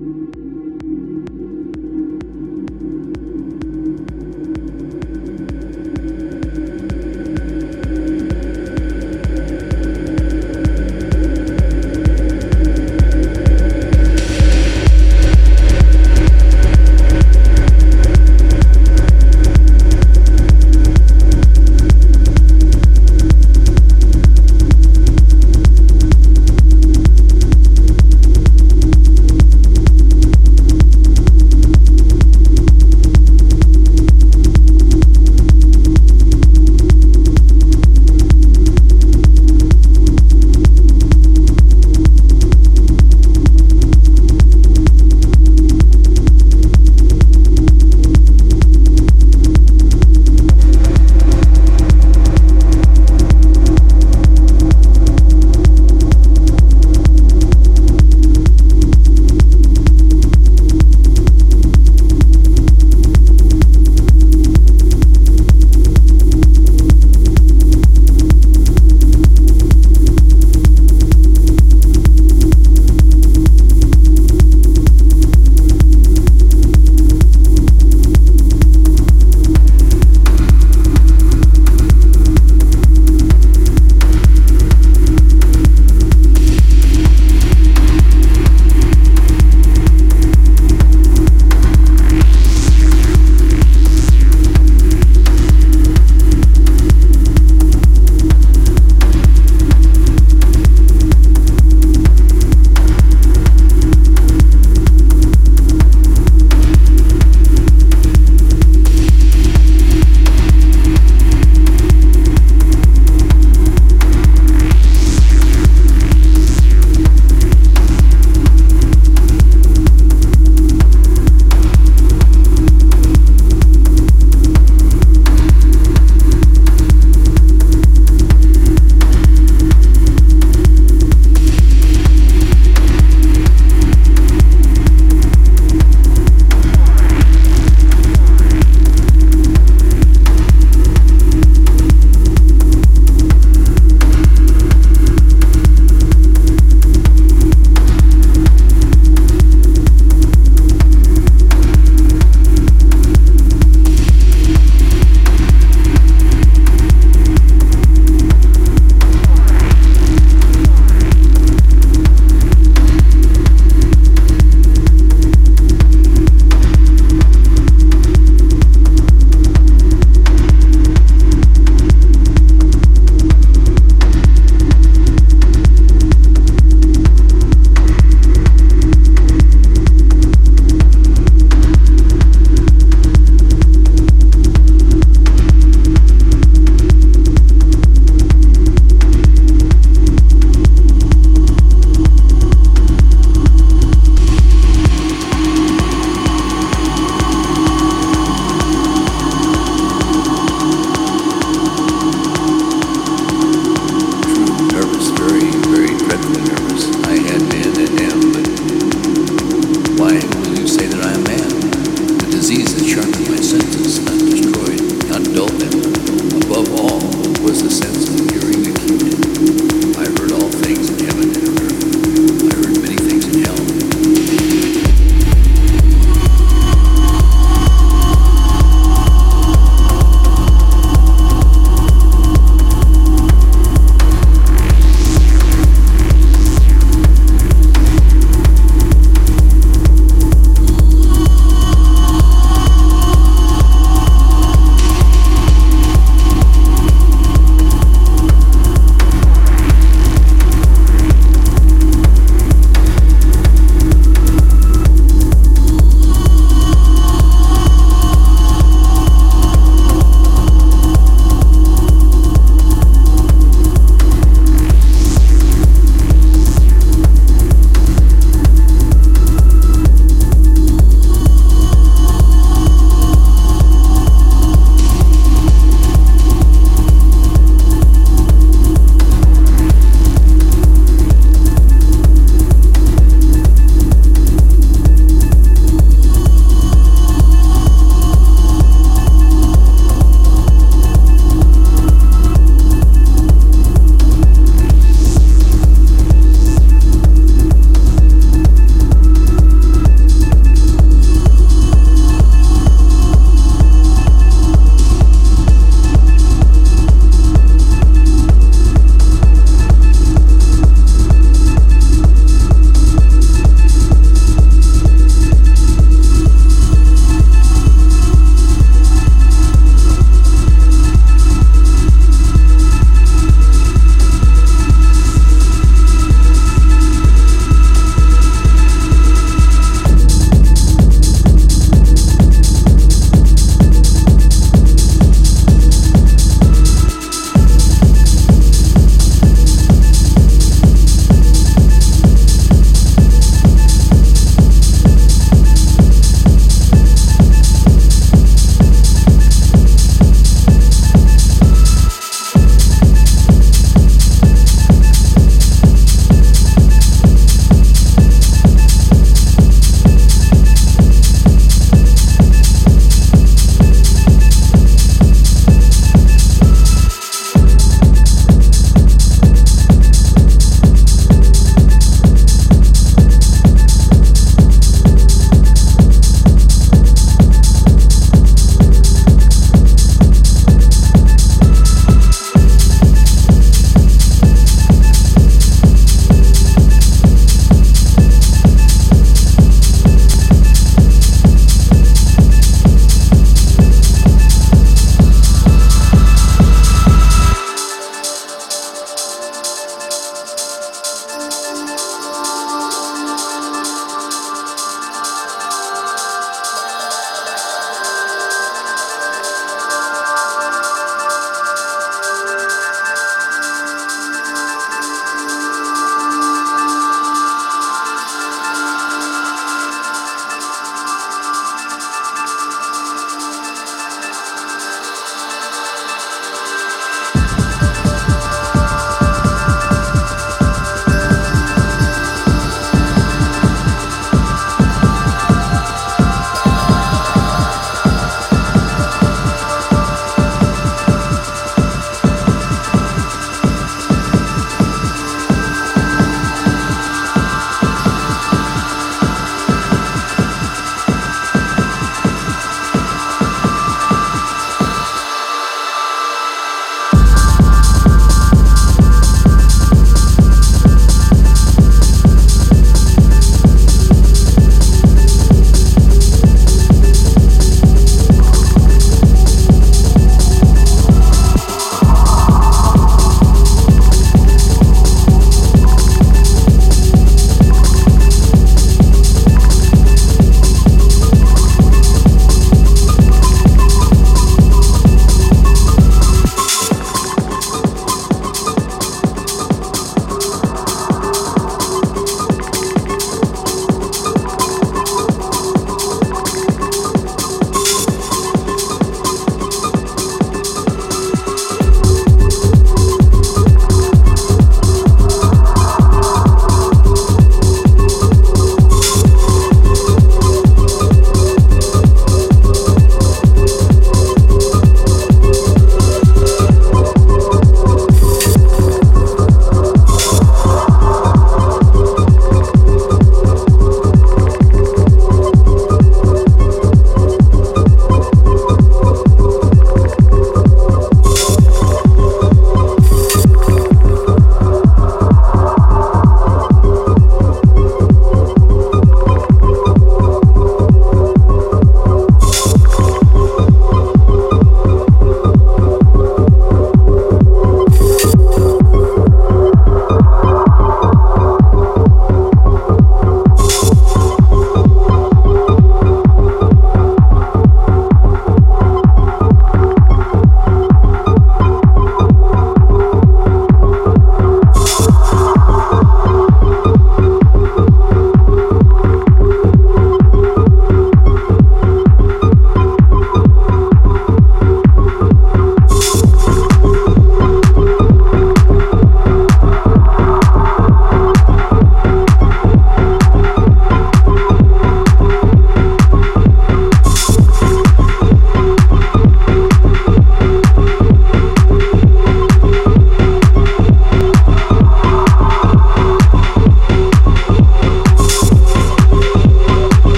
you.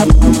You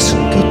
cosas que